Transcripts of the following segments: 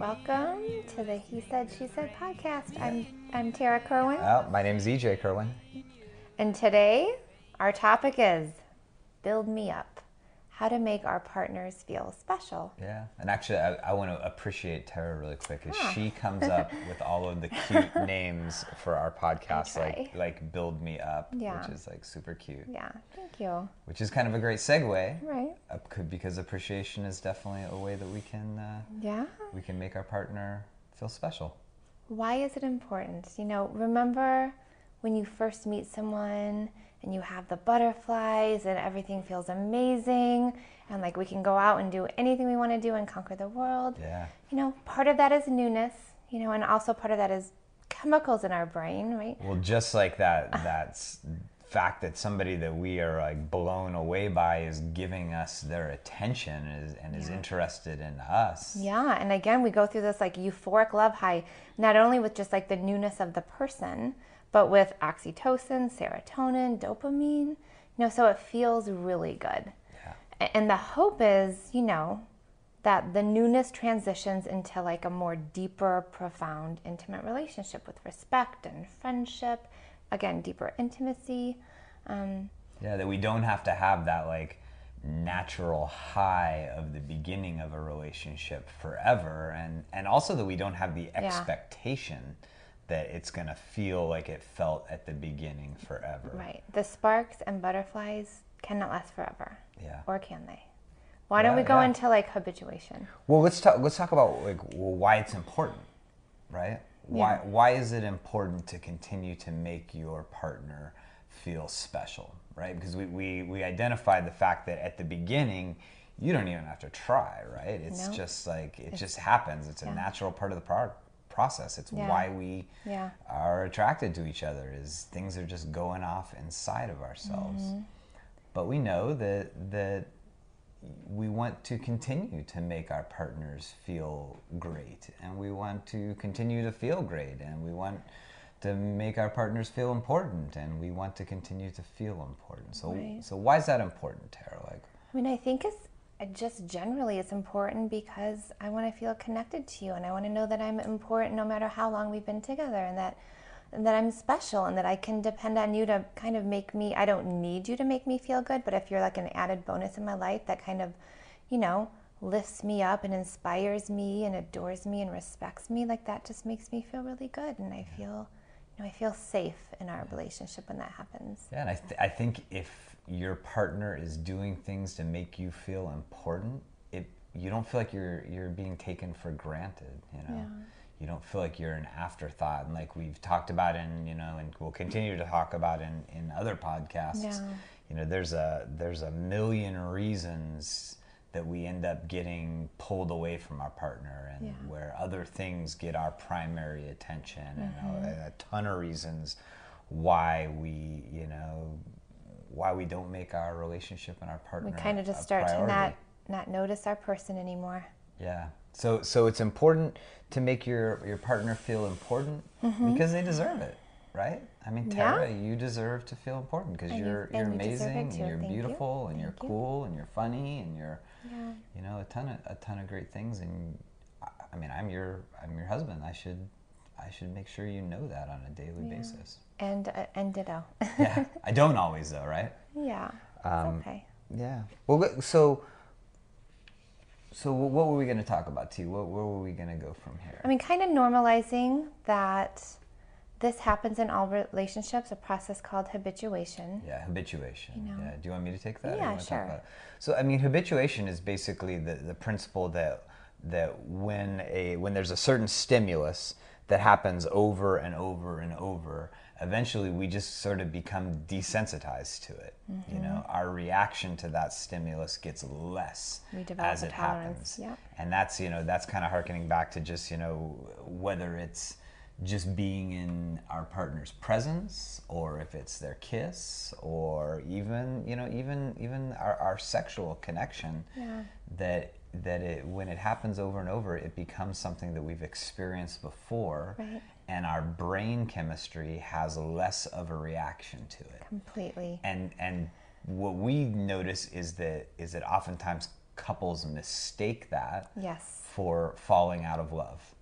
Welcome to the He Said She Said podcast. I'm I'm Tara Kerwin, Well, my name is EJ Kerwin. and today our topic is build me up. How to make our partners feel special. Yeah, and actually, I, I want to appreciate Tara really quick. As Ah. she comes up with all of the cute names for our podcast, like like build me up, Yeah. which is like super cute. Yeah, thank you. Which is kind of a great segue, Right. uh, because appreciation is definitely a way that we can uh, Yeah. we can make our partner feel special. Why is it important? You know, remember when you first meet someone and you have the butterflies and everything feels amazing and like we can go out and do anything we want to do and conquer the world. Yeah, You know, part of that is newness, you know, and also part of that is chemicals in our brain, right? well, just like that that's fact that somebody that we are like blown away by is giving us their attention is, and is interested in us. Yeah, and again, we go through this like euphoric love high, not only with just like the newness of the person, but with oxytocin, serotonin, dopamine. You know, so it feels really good. Yeah. And the hope is, you know, that the newness transitions into like a more deeper, profound, intimate relationship with respect and friendship. Again, deeper intimacy. Um, Yeah, that we don't have to have that like natural high of the beginning of a relationship forever and and also that we don't have the expectation that it's going to feel like it felt at the beginning forever. right. The sparks and butterflies cannot last forever. Yeah. Or can they? Why don't we go yeah. into like habituation? Well, let's talk let's talk about like well, why it's important, right? Why Yeah. why is it important to continue to make your partner feel special, right? Because we we we identified the fact that at the beginning you don't even have to try, right? It's No. just like it just happens. It's a natural part of the pro- process. It's Yeah. why we Yeah. are attracted to each other is things are just going off inside of ourselves. Mm-hmm. But we know that that we want to continue to make our partners feel great and we want to continue to feel great and we want to make our partners feel important and we want to continue to feel important so Right. so why is that important tara like I mean, I think it's just generally it's important because I want to feel connected to you and I want to know that I'm important no matter how long we've been together and that and that I'm special and that I can depend on you to kind of make me I don't need you to make me feel good, but if you're like an added bonus in my life that kind of, you know, lifts me up and inspires me and adores me and respects me, like that just makes me feel really good and I feel you know, I feel safe in our relationship when that happens. yeah and i, th- I think if your partner is doing things to make you feel important it you don't feel like you're you're being taken for granted you know Yeah. you don't feel like you're an afterthought and like we've talked about in you know and we'll continue to talk about in in other podcasts Yeah. you know there's a there's a million reasons that we end up getting pulled away from our partner and Yeah. where other things get our primary attention Mm-hmm. and a, a ton of reasons why we you know why we don't make our relationship and our partner We kind of just start to not not notice our person anymore. Yeah. So so it's important to make your your partner feel important because they deserve it, right? I mean, Mm-hmm. Yeah. Tara, you deserve to feel important because you- you're you're you amazing too. and you're Thank you. beautiful and you're Thank you. cool and you're funny and you're Yeah. you know a ton of a ton of great things and I, I mean, I'm your I'm your husband. I should I should make sure you know that on a daily basis. And uh, and ditto. Yeah. I don't always though, right? yeah. Um, okay. Yeah. Well, so so what were we going to talk about, T? What where were we going to go from here? I mean, kind of normalizing that this happens in all relationships. A process called habituation. Yeah, habituation. know. Yeah. Do you want me to take that? Yeah, sure. So I mean, habituation is basically the, the principle that that when a when there's a certain stimulus that happens over and over and over, eventually we just sort of become desensitized to it. You know, Mm-hmm. our reaction to that stimulus gets less We develop as it happens. yep. And that's you know that's kind of harkening back to just you know whether it's just being in our partner's presence or if it's their kiss or even you know even even our, our sexual connection Yeah. that that it when it happens over and over it becomes something that we've experienced before Right. and our brain chemistry has less of a reaction to it Completely. and and what we notice is that is that oftentimes couples mistake that Yes. for falling out of love.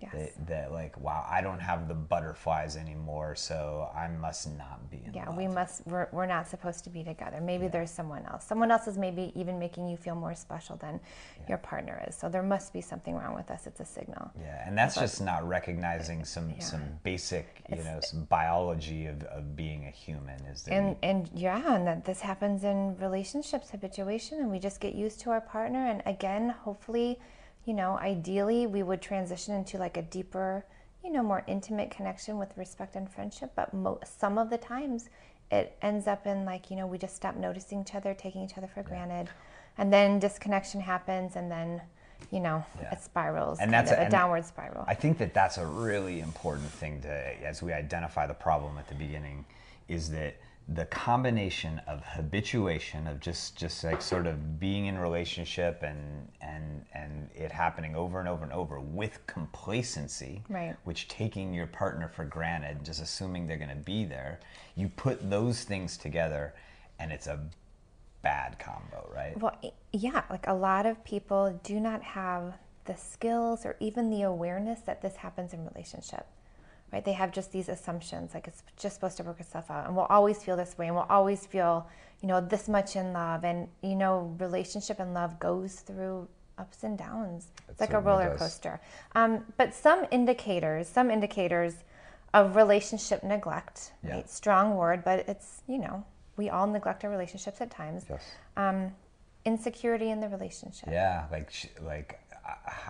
Yes. That, that like, wow, I don't have the butterflies anymore, so I must not be in yeah, love. we must. We're, we're not supposed to be together. Maybe there's someone else. Someone else is maybe even making you feel more special than your partner is. So there must be something wrong with us. It's a signal. Yeah, and that's just not recognizing some some basic, you know, some biology of, of being a human. Is that And and yeah, and that this happens in relationships, habituation, and we just get used to our partner. And again, hopefully, you know, ideally, we would transition into like a deeper, you know, more intimate connection with respect and friendship. But mo- some of the times, it ends up in like you know we just stop noticing each other, taking each other for granted, and then disconnection happens, and then you know Yeah. it spirals, And that's a- a and downward spiral. I think that that's a really important thing to, as we identify the problem at the beginning, is that the combination of habituation of just just like sort of being in relationship and and and it happening over and over and over with complacency, Right. which taking your partner for granted, just assuming they're going to be there, you put those things together, and it's a bad combo, right? Well, yeah, like a lot of people do not have the skills or even the awareness that this happens in relationship. Right? They have just these assumptions like it's just supposed to work itself out and we'll always feel this way and we'll always feel, you know, this much in love and you know, relationship and love goes through ups and downs. It's like a roller does. coaster. Um, but some indicators, some indicators of relationship neglect, Yeah. right? Strong word, but it's, you know, we all neglect our relationships at times Yes. um, insecurity in the relationship. Yeah, like like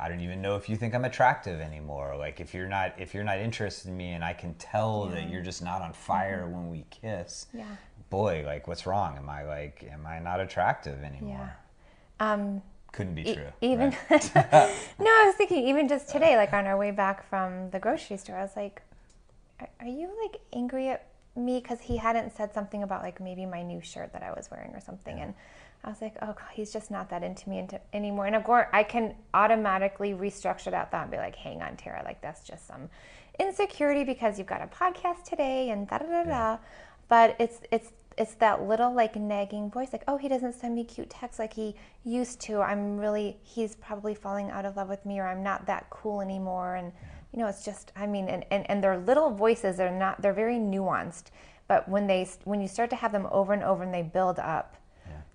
I- don't even know if you think I'm attractive anymore. Like if you're not if you're not interested in me, and I can tell that you're just not on fire when we kiss. Yeah. Boy, like what's wrong? Am I like am I not attractive anymore? Yeah. Um, Couldn't be e- true. even right? no, I was thinking even just today, like on our way back from the grocery store, I was like, "Are, are you like angry at me because he hadn't said something about like maybe my new shirt that I was wearing or something?" And I was like, "Oh, God, he's just not that into me into, anymore." And of course, I can automatically restructure that thought and be like, "Hang on, Tara, like that's just some insecurity because you've got a podcast today and da da da da." But it's it's it's that little like nagging voice like oh he doesn't send me cute texts like he used to i'm really he's probably falling out of love with me or i'm not that cool anymore and you know it's just i mean and, and, and their little voices they're not they're very nuanced but when they when you start to have them over and over and they build up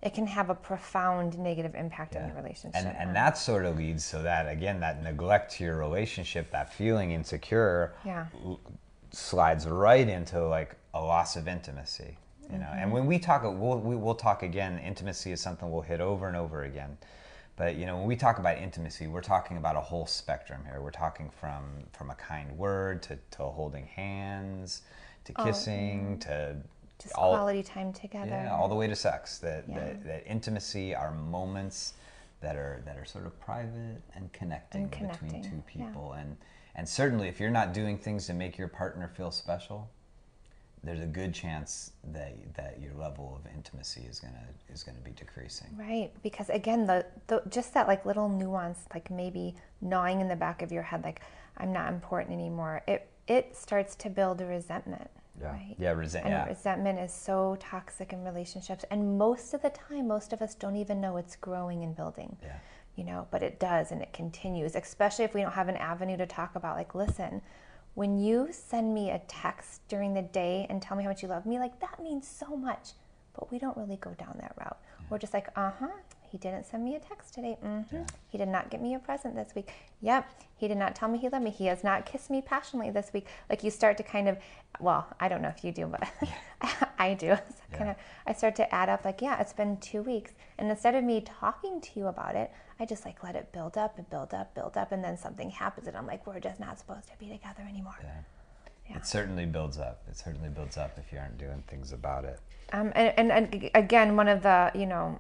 it can have a profound negative impact on your relationship And and that sort of leads so that again that neglect to your relationship, that feeling insecure, Yeah. l- slides right into like a loss of intimacy. You know, Mm-hmm. and when we talk, we'll we, we'll talk again. Intimacy is something we'll hit over and over again. But you know, when we talk about intimacy, we're talking about a whole spectrum here. We're talking from from a kind word to, to holding hands, to kissing, to Oh, just all, quality time together yeah, all the way to sex. That, Yeah. that that intimacy are moments that are that are sort of private and connecting, And between connecting, two yeah. people. And and certainly, if you're not doing things to make your partner feel special, there's a good chance that that your level of intimacy is gonna is gonna be decreasing. Right, because again, the, the just that like little nuance, like maybe gnawing in the back of your head, like I'm not important anymore. It it starts to build a resentment. Yeah. Right. Yeah, resent- And yeah. resentment is so toxic in relationships, and most of the time, most of us don't even know it's growing and building. Yeah. You know, but it does, and it continues. Especially if we don't have an avenue to talk about. Like, listen, when you send me a text during the day and tell me how much you love me, like that means so much. But we don't really go down that route. We're just like, uh huh. He didn't send me a text today. Mm-hmm. He did not get me a present this week. Yep. He did not tell me he loved me. He has not kissed me passionately this week. Like you start to kind of, well, I don't know if you do, but I do. So kind of, I start to add up. Like, yeah, it's been two weeks, and instead of me talking to you about it, I just like let it build up and build up, build up, and then something happens, and I'm like, we're just not supposed to be together anymore. Yeah. It certainly builds up. It certainly builds up if you aren't doing things about it. Um, and, and, and again, one of the, you know,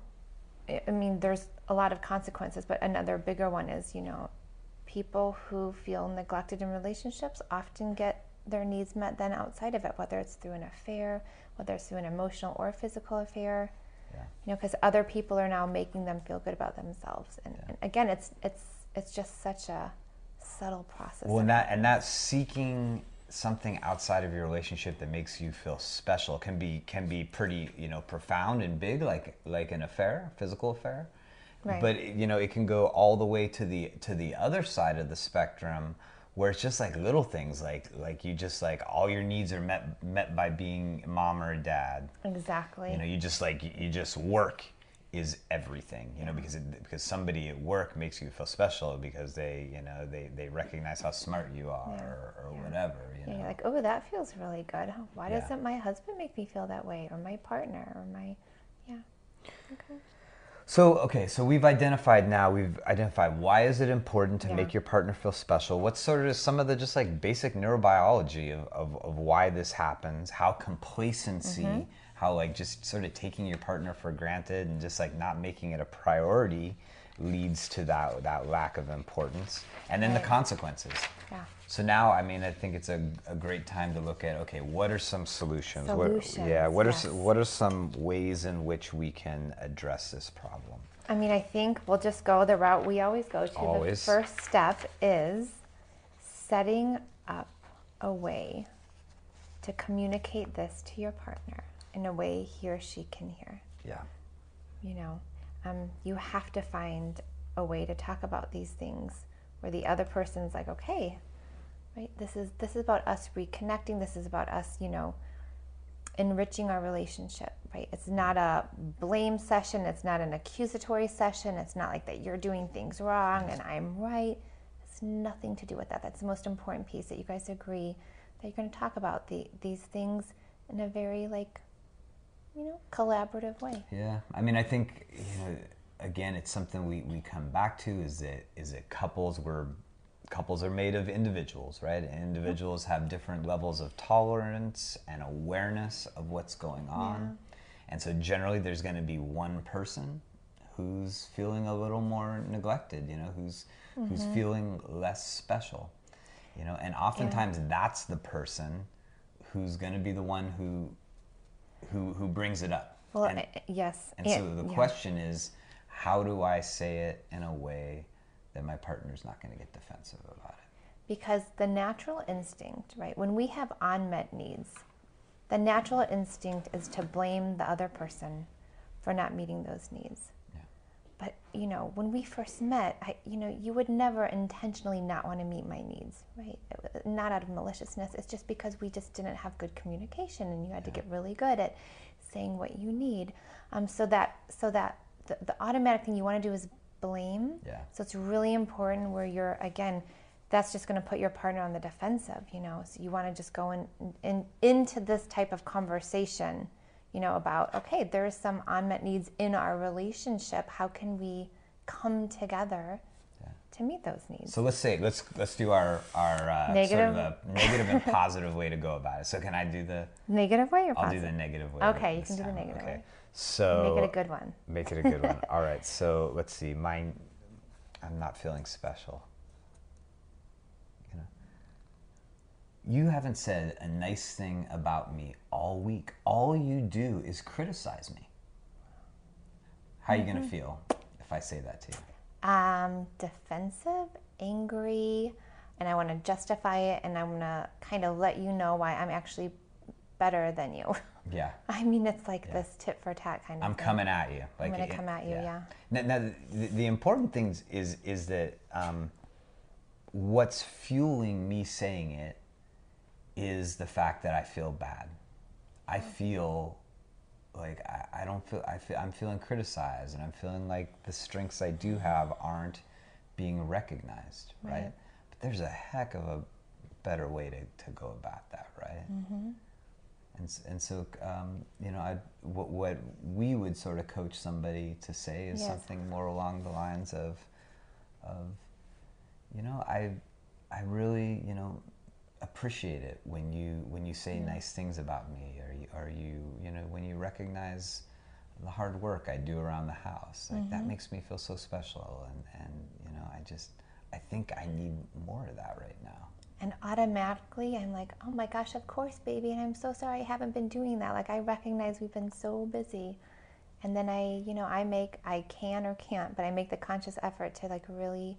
I mean, there's a lot of consequences, but another bigger one is, you know, people who feel neglected in relationships often get their needs met then outside of it, whether it's through an affair, whether it's through an emotional or physical affair. Yeah. You know, because other people are now making them feel good about themselves, and, and again, it's it's it's just such a subtle process. Well, and that and that seeking something outside of your relationship that makes you feel special can be can be pretty you know profound and big, like like an affair, physical affair, Right. But you know, it can go all the way to the to the other side of the spectrum where it's just like little things like like you just like all your needs are met met by being mom or dad. Exactly. You know, you just like you just work is everything, you know, because it, because somebody at work makes you feel special because they, you know, they, they recognize how smart you are or, or whatever, You know? You're like, oh, that feels really good. Why Yeah. doesn't my husband make me feel that way, or my partner, or my, yeah. Okay. So okay, so we've identified now. We've identified why is it important to Yeah. make your partner feel special. What's sort of some of the just like basic neurobiology of, of, of why this happens? How complacency, Mm-hmm. How like just sort of taking your partner for granted and just like not making it a priority leads to that that lack of importance, and then Right. the consequences. Yeah. So now, I mean, I think it's a, a great time to look at okay, what are some solutions? What- Solutions, yeah, what are yes. s- what are some ways in which we can address this problem? I mean, I think we'll just go the route we always go to. Always. The first step is setting up a way to communicate this to your partner in a way he or she can hear. Yeah. you know um, you have to find a way to talk about these things where the other person's like okay right this is this is about us reconnecting. This is about us you know enriching our relationship right? It's not a blame session. It's not an accusatory session. It's not like that you're doing things wrong and i'm right. It's nothing to do with that. That's the most important piece that you guys agree that you're going to talk about the, these things in a very like you know collaborative way. Yeah, I mean, I think you know, again, it's something we, we come back to is that is that couples were couples are made of individuals, right? And individuals have different levels of tolerance and awareness of what's going on, and so generally there's going to be one person who's feeling a little more neglected, you know, who's who's mm-hmm. feeling less special, you know, and oftentimes that's the person who's going to be the one who who who brings it up. Well, And- I- yes. and so the yeah. question is, how do I say it in a way that my partner's not going to get defensive about it? Because the natural instinct, right, when we have unmet needs, the natural instinct is to blame the other person for not meeting those needs. Yeah. You know, when we first met, I, you know, you would never intentionally not want to meet my needs, right? Not out of maliciousness. It's just because we just didn't have good communication and you had to get really good at saying what you need. Um, so that, so that the, the automatic thing you want to do is blame. Yeah. So it's really important where you're, again, that's just going to put your partner on the defensive, you know. So you want to just go in, in into this type of conversation, you know, about okay, there's some unmet needs in our relationship. How can we come together to meet those needs? So let's say let's let's do our our uh, Negative? sort of a negative and positive way to go about it. So can I do the? negative way or I'll positive? do the negative way. Okay, you can do the time. negative okay. way. So Make it a good one. Make it a good one. All right. So let's see. Mine. I'm not feeling special. You know. You haven't said a nice thing about me all week. All you do is criticize me. How are you Mm-hmm. going to feel if I say that to you? um, defensive, angry, and I want to justify it, and I'm gonna kind of let you know why I'm actually better than you. Yeah. I mean, it's like this tit for tat kind of. I'm thing. coming at you. Like I'm gonna come at you, yeah. Now, now the, the important thing is- is is that um, what's fueling me saying it is the fact that I feel bad. I feel like I, I don't feel I feel I'm feeling criticized, and I'm feeling like the strengths I do have aren't being recognized, right? Right. But there's a heck of a better way to, to go about that, right? And, and so, um, you know, I, what, what we would sort of coach somebody to say is Yes. something more along the lines of, of, you know, I, I really, you know, appreciate it when you when you say nice things about me, or you, or you, you know, when you recognize the hard work I do around the house. Like that mm-hmm. makes me feel so special, and and you know, I just, I think I need more of that right now. And automatically, I'm like, oh my gosh, of course, baby. And I'm so sorry I haven't been doing that. Like, I recognize we've been so busy. And then I, you know, I make, I can or can't, but I make the conscious effort to like really,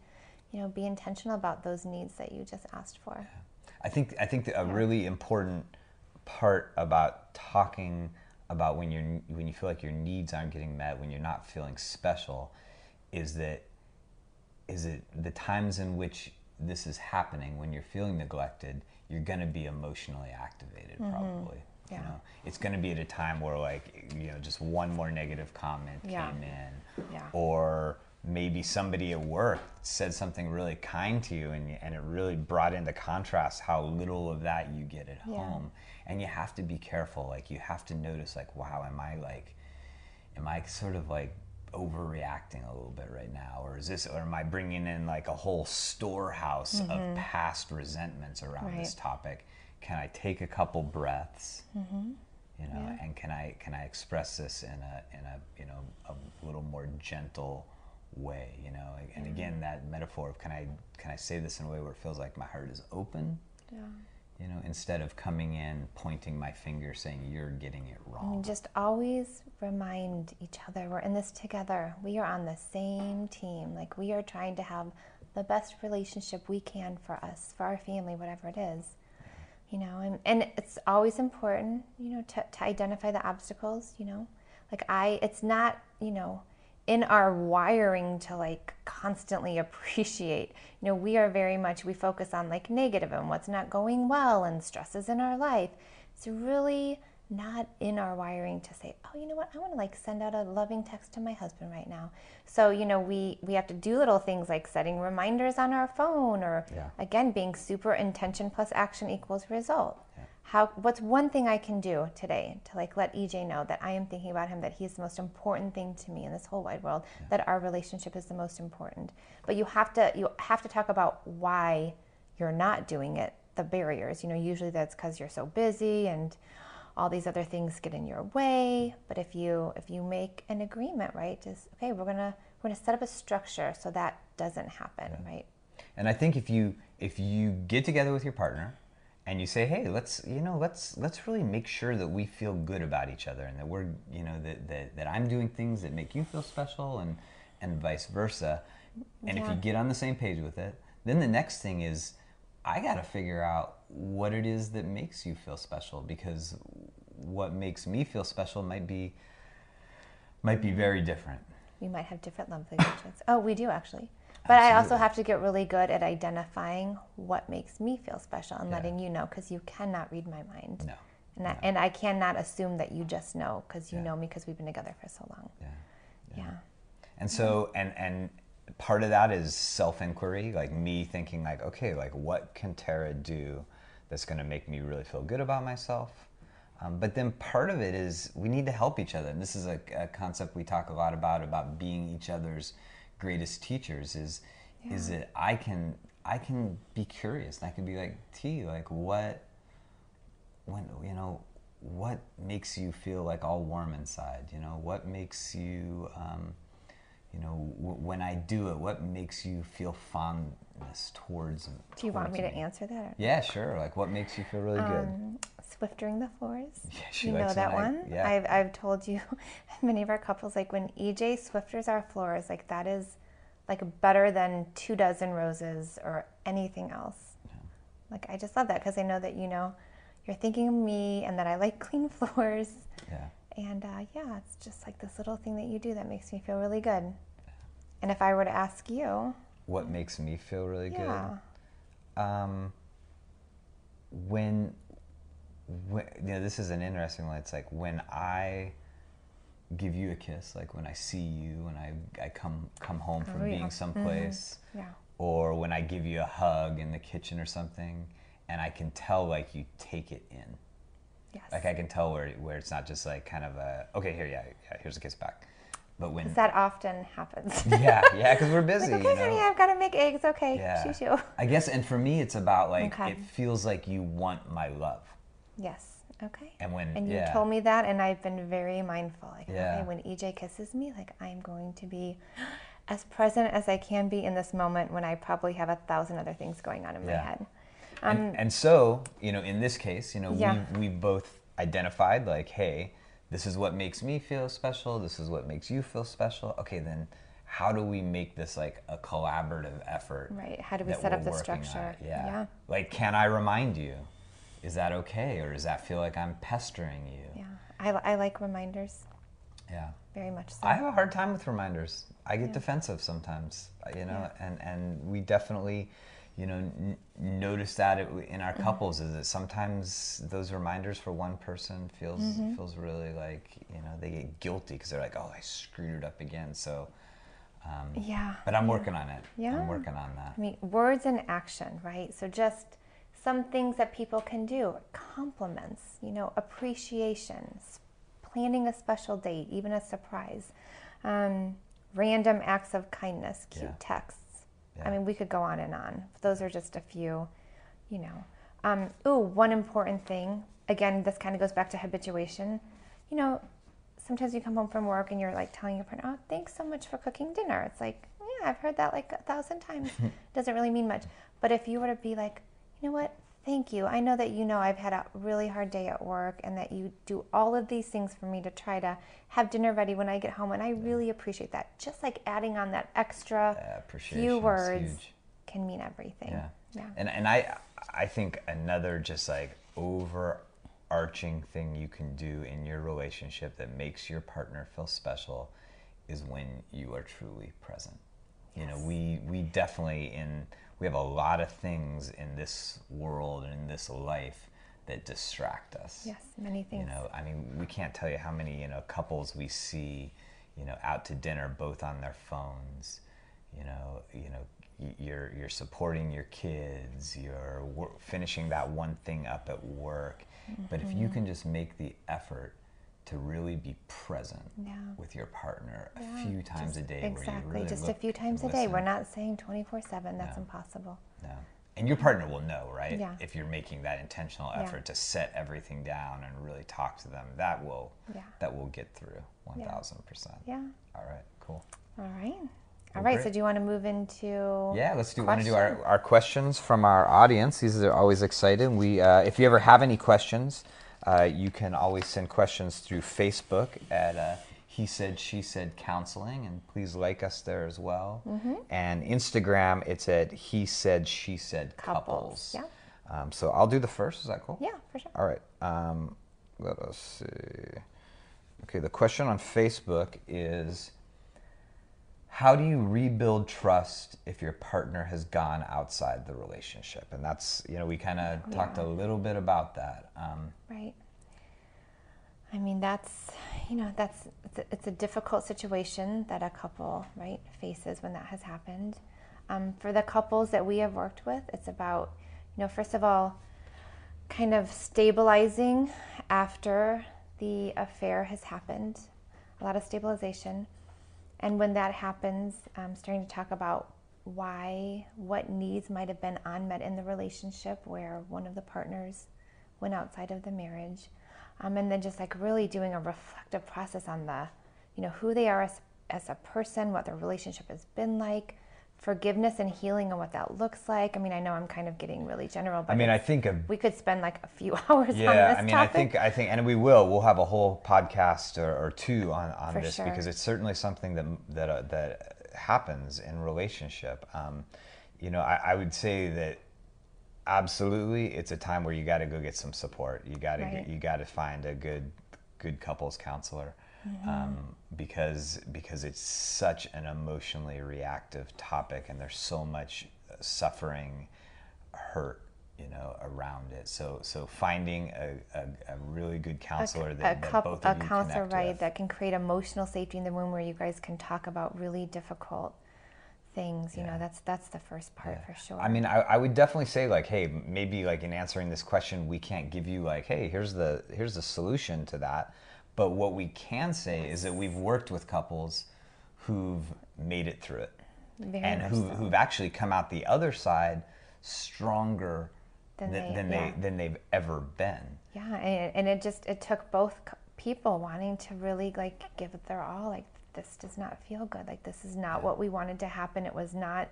you know, be intentional about those needs that you just asked for. I think I think that a really important part about talking about when you're when you feel like your needs aren't getting met, when you're not feeling special, is that is it the times in which this is happening when you're feeling neglected you're going to be emotionally activated mm-hmm. probably Yeah. you know it's going to be at a time where like you know just one more negative comment Yeah. came in Yeah. or maybe somebody at work said something really kind to you and, and it really brought into contrast how little of that you get at Yeah. home. And you have to be careful like you have to notice like wow am i like am i sort of like overreacting a little bit right now? Or is this or am i bringing in like a whole storehouse of mm-hmm. past resentments around this topic? Can i take a couple breaths? Mm-hmm. You know and can i can i express this in a in a you know a little more gentle way you know and again mm. that metaphor of can i can i say this in a way where it feels like my heart is open Yeah. you know instead of coming in pointing my finger saying you're getting it And wrong just always remind each other we're in this together. We are on the same team. Like we are trying to have the best relationship we can for us, for our family, whatever it is. You know, and, and it's always important, you know, to, to identify the obstacles, you know. Like I it's not, you know, in our wiring to like constantly appreciate. You know, we are very much we focus on like negative and what's not going well and stresses in our life. It's really not in our wiring to say, "Oh, you know what? I want to like send out a loving text to my husband right now." So, you know, we we have to do little things like setting reminders on our phone or Yeah. again being super intention plus action equals result. How what's one thing I can do today to like let EJ know that I am thinking about him that he's the most important thing to me in this whole wide world, that our relationship is the most important. But you have to you have to talk about why you're not doing it, the barriers. You know, usually that's cuz you're so busy and all these other things get in your way, but if you if you make an agreement, right? Just okay, we're going to we're going to set up a structure so that doesn't happen, right? And I think if you if you get together with your partner and you say, "Hey, let's you know let's let's really make sure that we feel good about each other and that we're you know that that, that I'm doing things that make you feel special and and vice versa," and if you get on the same page with it, then the next thing is I got to figure out what it is that makes you feel special because what makes me feel special might be might be very different. We might have different love languages. Oh, we do actually. But I also have to get really good at identifying what makes me feel special and Yeah. letting you know because you cannot read my mind. No. And, I, and I cannot assume that you just know because you Yeah. know me because we've been together for so long. Yeah. Yeah. And so, and and part of that is self inquiry, like me thinking, like, okay, like what can Tara do that's going to make me really feel good about myself? Um, but then part of it is we need to help each other, and this is a, a concept we talk a lot about about being each other's greatest teachers. Is is that I can I can be curious, and I can be like T, like what when you know what makes you feel like all warm inside you know what makes you um, you know w- when i do it what makes you feel fondness towards Do you want me towards to answer that? yeah sure like what makes you feel really good Um, Swiffering the floors. Yeah, she you know that when I- one? yeah. I've, I've told you, many of our couples, like when EJ Swiffers our floors, like that is like better than two dozen roses or anything else. Like I just love that because I know that you know you're thinking of me and that I like clean floors. yeah And uh, yeah, it's just like this little thing that you do that makes me feel really good. And if I were to ask you, what makes me feel really yeah, good um, when, when you know this is an interesting one it's like when i give you a kiss like when i see you when i, I come come home from Oh, yeah. being mm-hmm. someplace yeah, or when I give you a hug in the kitchen or something, and I can tell like you take it in. yes. Like I can tell where where it's not just like kind of a okay here yeah, yeah here's a kiss back, but when that often happens. yeah yeah because we're busy like, you know. honey, I've got to make eggs. Okay, yeah. shoo shoo. I guess and for me it's about like Okay. it feels like you want my love, Yes. Okay. and when And you yeah told me that, and I've been very mindful. Like, Yeah. okay, when EJ kisses me, like I'm going to be as present as I can be in this moment when I probably have a thousand other things going on in my Yeah. head. and, and so you know in this case you know Um, Yeah. we we both identified like hey this is what makes me feel special this is what makes you feel special okay then how do we make this like a collaborative effort Right. How do we set up the structure? yeah. Yeah. like can i remind you is that okay or does that feel like i'm pestering you Yeah. I, I like reminders yeah very much so. i have a hard time with reminders I get defensive sometimes, uh, you know, and and we definitely, you know, n- notice that it, in our couples is that sometimes those reminders for one person feels feels really like you know they get guilty because they're like, oh, I screwed it up again. So, um, Yeah. but I'm working on it. Yeah. I'm working on that. I mean, words and action, right? So just some things that people can do compliments, you know, appreciations, planning a special date, even a surprise, um, random acts of kindness, cute Yeah. texts. I mean, we could go on and on. Those are just a few, you know. Um, ooh, one important thing. Again, this kind of goes back to habituation. You know, sometimes you come home from work and you're like telling your partner, "Oh, thanks so much for cooking dinner." It's like, yeah, I've heard that like a thousand times. Doesn't really mean much. But if you were to be like, you know what? Thank you. I know that you know I've had a really hard day at work and that you do all of these things for me to try to have dinner ready when I get home. And I really appreciate that. Just like adding on that extra few words can mean everything. Yeah. Yeah. And and I I think another just like overarching thing you can do in your relationship that makes your partner feel special is when you are truly present. You know, we we definitely in we have a lot of things in this world and in this life that distract us. Yes, many things. You know, I mean, we can't tell you how many you know couples we see, you know, out to dinner both on their phones. You know, you know, you're you're supporting your kids. You're finishing that one thing up at work. But if Mm-hmm. you can just make the effort to really be present Yeah. with your partner a few times just- a day, Exactly, really just a few times a day. We're not saying 24 7. That's No. impossible. No. And your partner will know, right? Yeah. If you're making that intentional Yeah. effort to set everything down and really talk to them, that will Yeah. that will get through one thousand percent. Yeah. All right, cool. All right. All right, So, do you want to move into? Yeah, let's do want to do our, questions? our questions from our audience. These are always exciting. We uh, if you ever have any questions, uh, you can always send questions through Facebook at uh, He Said She Said Counseling, and please like us there as well. Mm-hmm. And Instagram, it's at He Said She Said Couples, Couples. yeah. Um, so I'll do the first. Is that cool? Yeah, for sure. All right. Um, let us see. Okay, the question on Facebook is How do you rebuild trust if your partner has gone outside the relationship? And that's, you know, we kind of talked a little bit about that. Um, Right. I mean, that's, you know, that's, it's a, it's a difficult situation that a couple, right, faces when that has happened. Um, for the couples that we have worked with, it's about, you know, first of all, kind of stabilizing after the affair has happened, a lot of stabilization. And when that happens, um, starting to talk about why, what needs might have been unmet in the relationship where one of the partners went outside of the marriage. Um, and then just like really doing a reflective process on the, you know, who they are as, as a person, what their relationship has been like, forgiveness and healing and what that looks like. I mean, I know I'm kind of getting really general, but I mean, I think a we could spend like a few hours on yeah, this I mean, topic. I think, I think, and we will. We'll have a whole podcast or, or two on, on For this sure. because it's certainly something that that uh, that happens in relationship. Um, you know, I, I would say that absolutely, it's a time where you got to go get some support. You got to Right. you got to find a good good couples counselor. Mm-hmm. Um, because because it's such an emotionally reactive topic and there's so much uh, suffering hurt you know around it so so finding a, a, a really good counselor that, that coup- both a of you counselor, right, with. that can create emotional safety in the room where you guys can talk about really difficult things. You know, that's that's the first part for sure. I mean, I, I would definitely say like, hey, maybe like in answering this question, we can't give you like, hey, here's the here's the solution to that. But what we can say is that we've worked with couples who've made it through it, Very and who who've actually come out the other side stronger Than than, they- than yeah. they than they've ever been. Yeah, and, and it just it took both people wanting to really like give it their all. Like this does not feel good. Like this is not what we wanted to happen. It was not,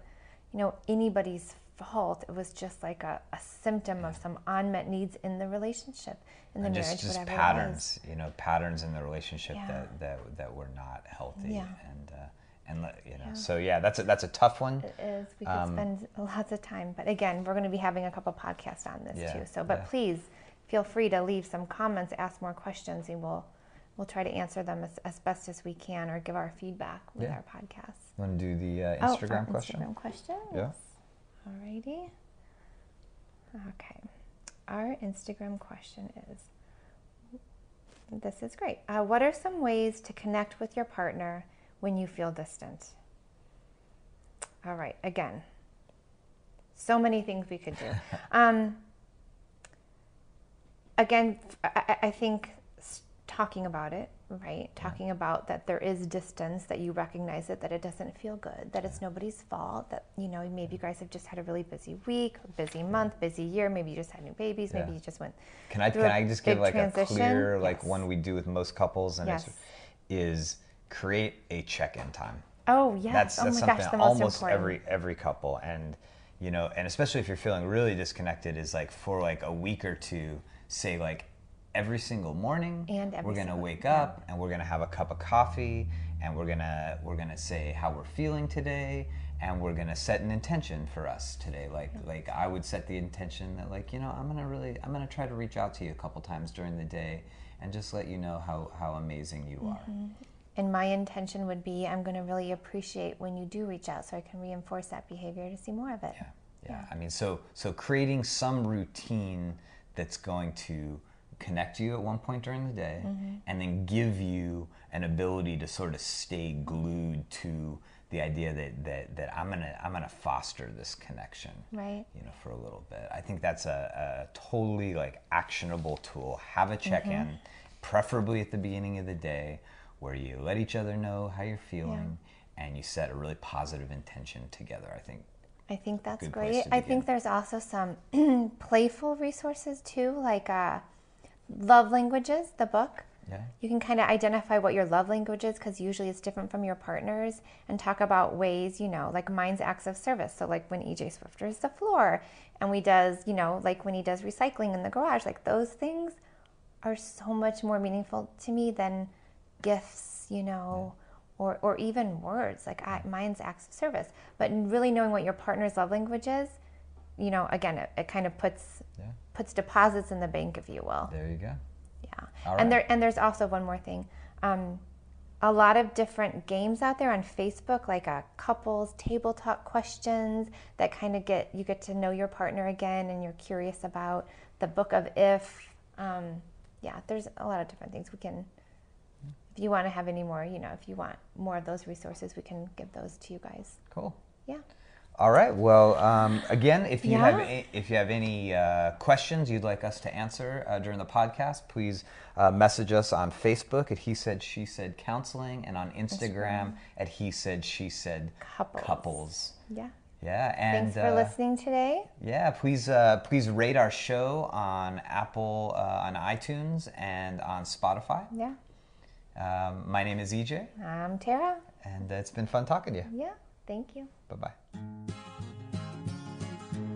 you know, anybody's fault. It was just like a, a symptom of some unmet needs in the relationship, in the and marriage, just just whatever patterns, you know, patterns in the relationship Yeah. that, that that were not healthy, Yeah. and uh, and you know, so yeah, that's a, that's a tough one. it is. We could Um, spend lots of time, but again, we're going to be having a couple podcasts on this Yeah, too. So, but yeah. please feel free to leave some comments, ask more questions, and we'll we'll try to answer them as, as best as we can or give our feedback with Yeah. our podcast. Want to do the uh, Oh, Instagram question? Instagram questions. Yeah. Alrighty. Okay. Our Instagram question is this is great. Uh, what are some ways to connect with your partner when you feel distant? All right. Again, so many things we could do. um, again, I, I- I think talking about it, right? Talking about that there is distance, that you recognize it, that it doesn't feel good, that it's nobody's fault, that, you know, maybe you guys have just had a really busy week, busy month, busy year, maybe you just had new babies, maybe you just went. Can I can a I just give like transition. a clear like Yes. one we do with most couples and Yes. is create a check-in time. Oh, yes. That's oh that's my something gosh, almost important. every every couple and you know and especially if you're feeling really disconnected is like for like a week or two say like every single morning And every we're gonna wake yeah. up and we're gonna have a cup of coffee and we're gonna we're gonna say how we're feeling today and we're gonna set an intention for us today like like i would set the intention that like you know i'm gonna really i'm gonna try to reach out to you a couple times during the day and just let you know how how amazing you are mm-hmm. And my intention would be I'm going to really appreciate when you do reach out so I can reinforce that behavior to see more of it. Yeah, yeah. I mean, so so creating some routine that's going to connect you at one point during the day, Mm-hmm. and then give you an ability to sort of stay glued to the idea that that, that I'm gonna I'm gonna foster this connection, Right. You know, for a little bit. I think that's a, a totally like actionable tool. Have a check-in, Mm-hmm. preferably at the beginning of the day, where you let each other know how you're feeling. And you set a really positive intention together. I think I think that's great. I think there's also some playful resources too, like uh, Love Languages, the book. Yeah. You can kind of identify what your love language is because usually it's different from your partner's and talk about ways, you know, like mine's acts of service. So, like when EJ Swiffers the floor and we does, you know, like when he does recycling in the garage, like those things are so much more meaningful to me than gifts, you know, or, or even words. Like I, mine's acts of service. But really knowing what your partner's love language is, you know, again, it, it kind of puts Yeah. Puts deposits in the bank, if you will. There you go. Yeah. All And there and there's also one more thing. Um, a lot of different games out there on Facebook, like a couples table talk questions that kind of get you get to know your partner again, and you're curious about the book of if. Um, yeah, there's a lot of different things we can. If you want to have any more, you know, if you want more of those resources, we can give those to you guys. Cool. Yeah. All right. Well, um, again, if you have Yeah. a, if you have any uh, questions you'd like us to answer uh, during the podcast, please uh, message us on Facebook at He Said She Said Counseling and on Instagram at He Said She Said Couples. Couples. Yeah. Yeah, and Thanks for uh, listening today. yeah, please uh, please rate our show on Apple, uh, on iTunes, and on Spotify. Yeah. Um, my name is EJ, I'm Tara. and it's been fun talking to you. Yeah. Thank you. Bye bye.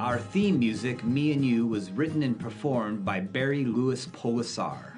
Our theme music, Me and You, was written and performed by Barry Louis Polisar.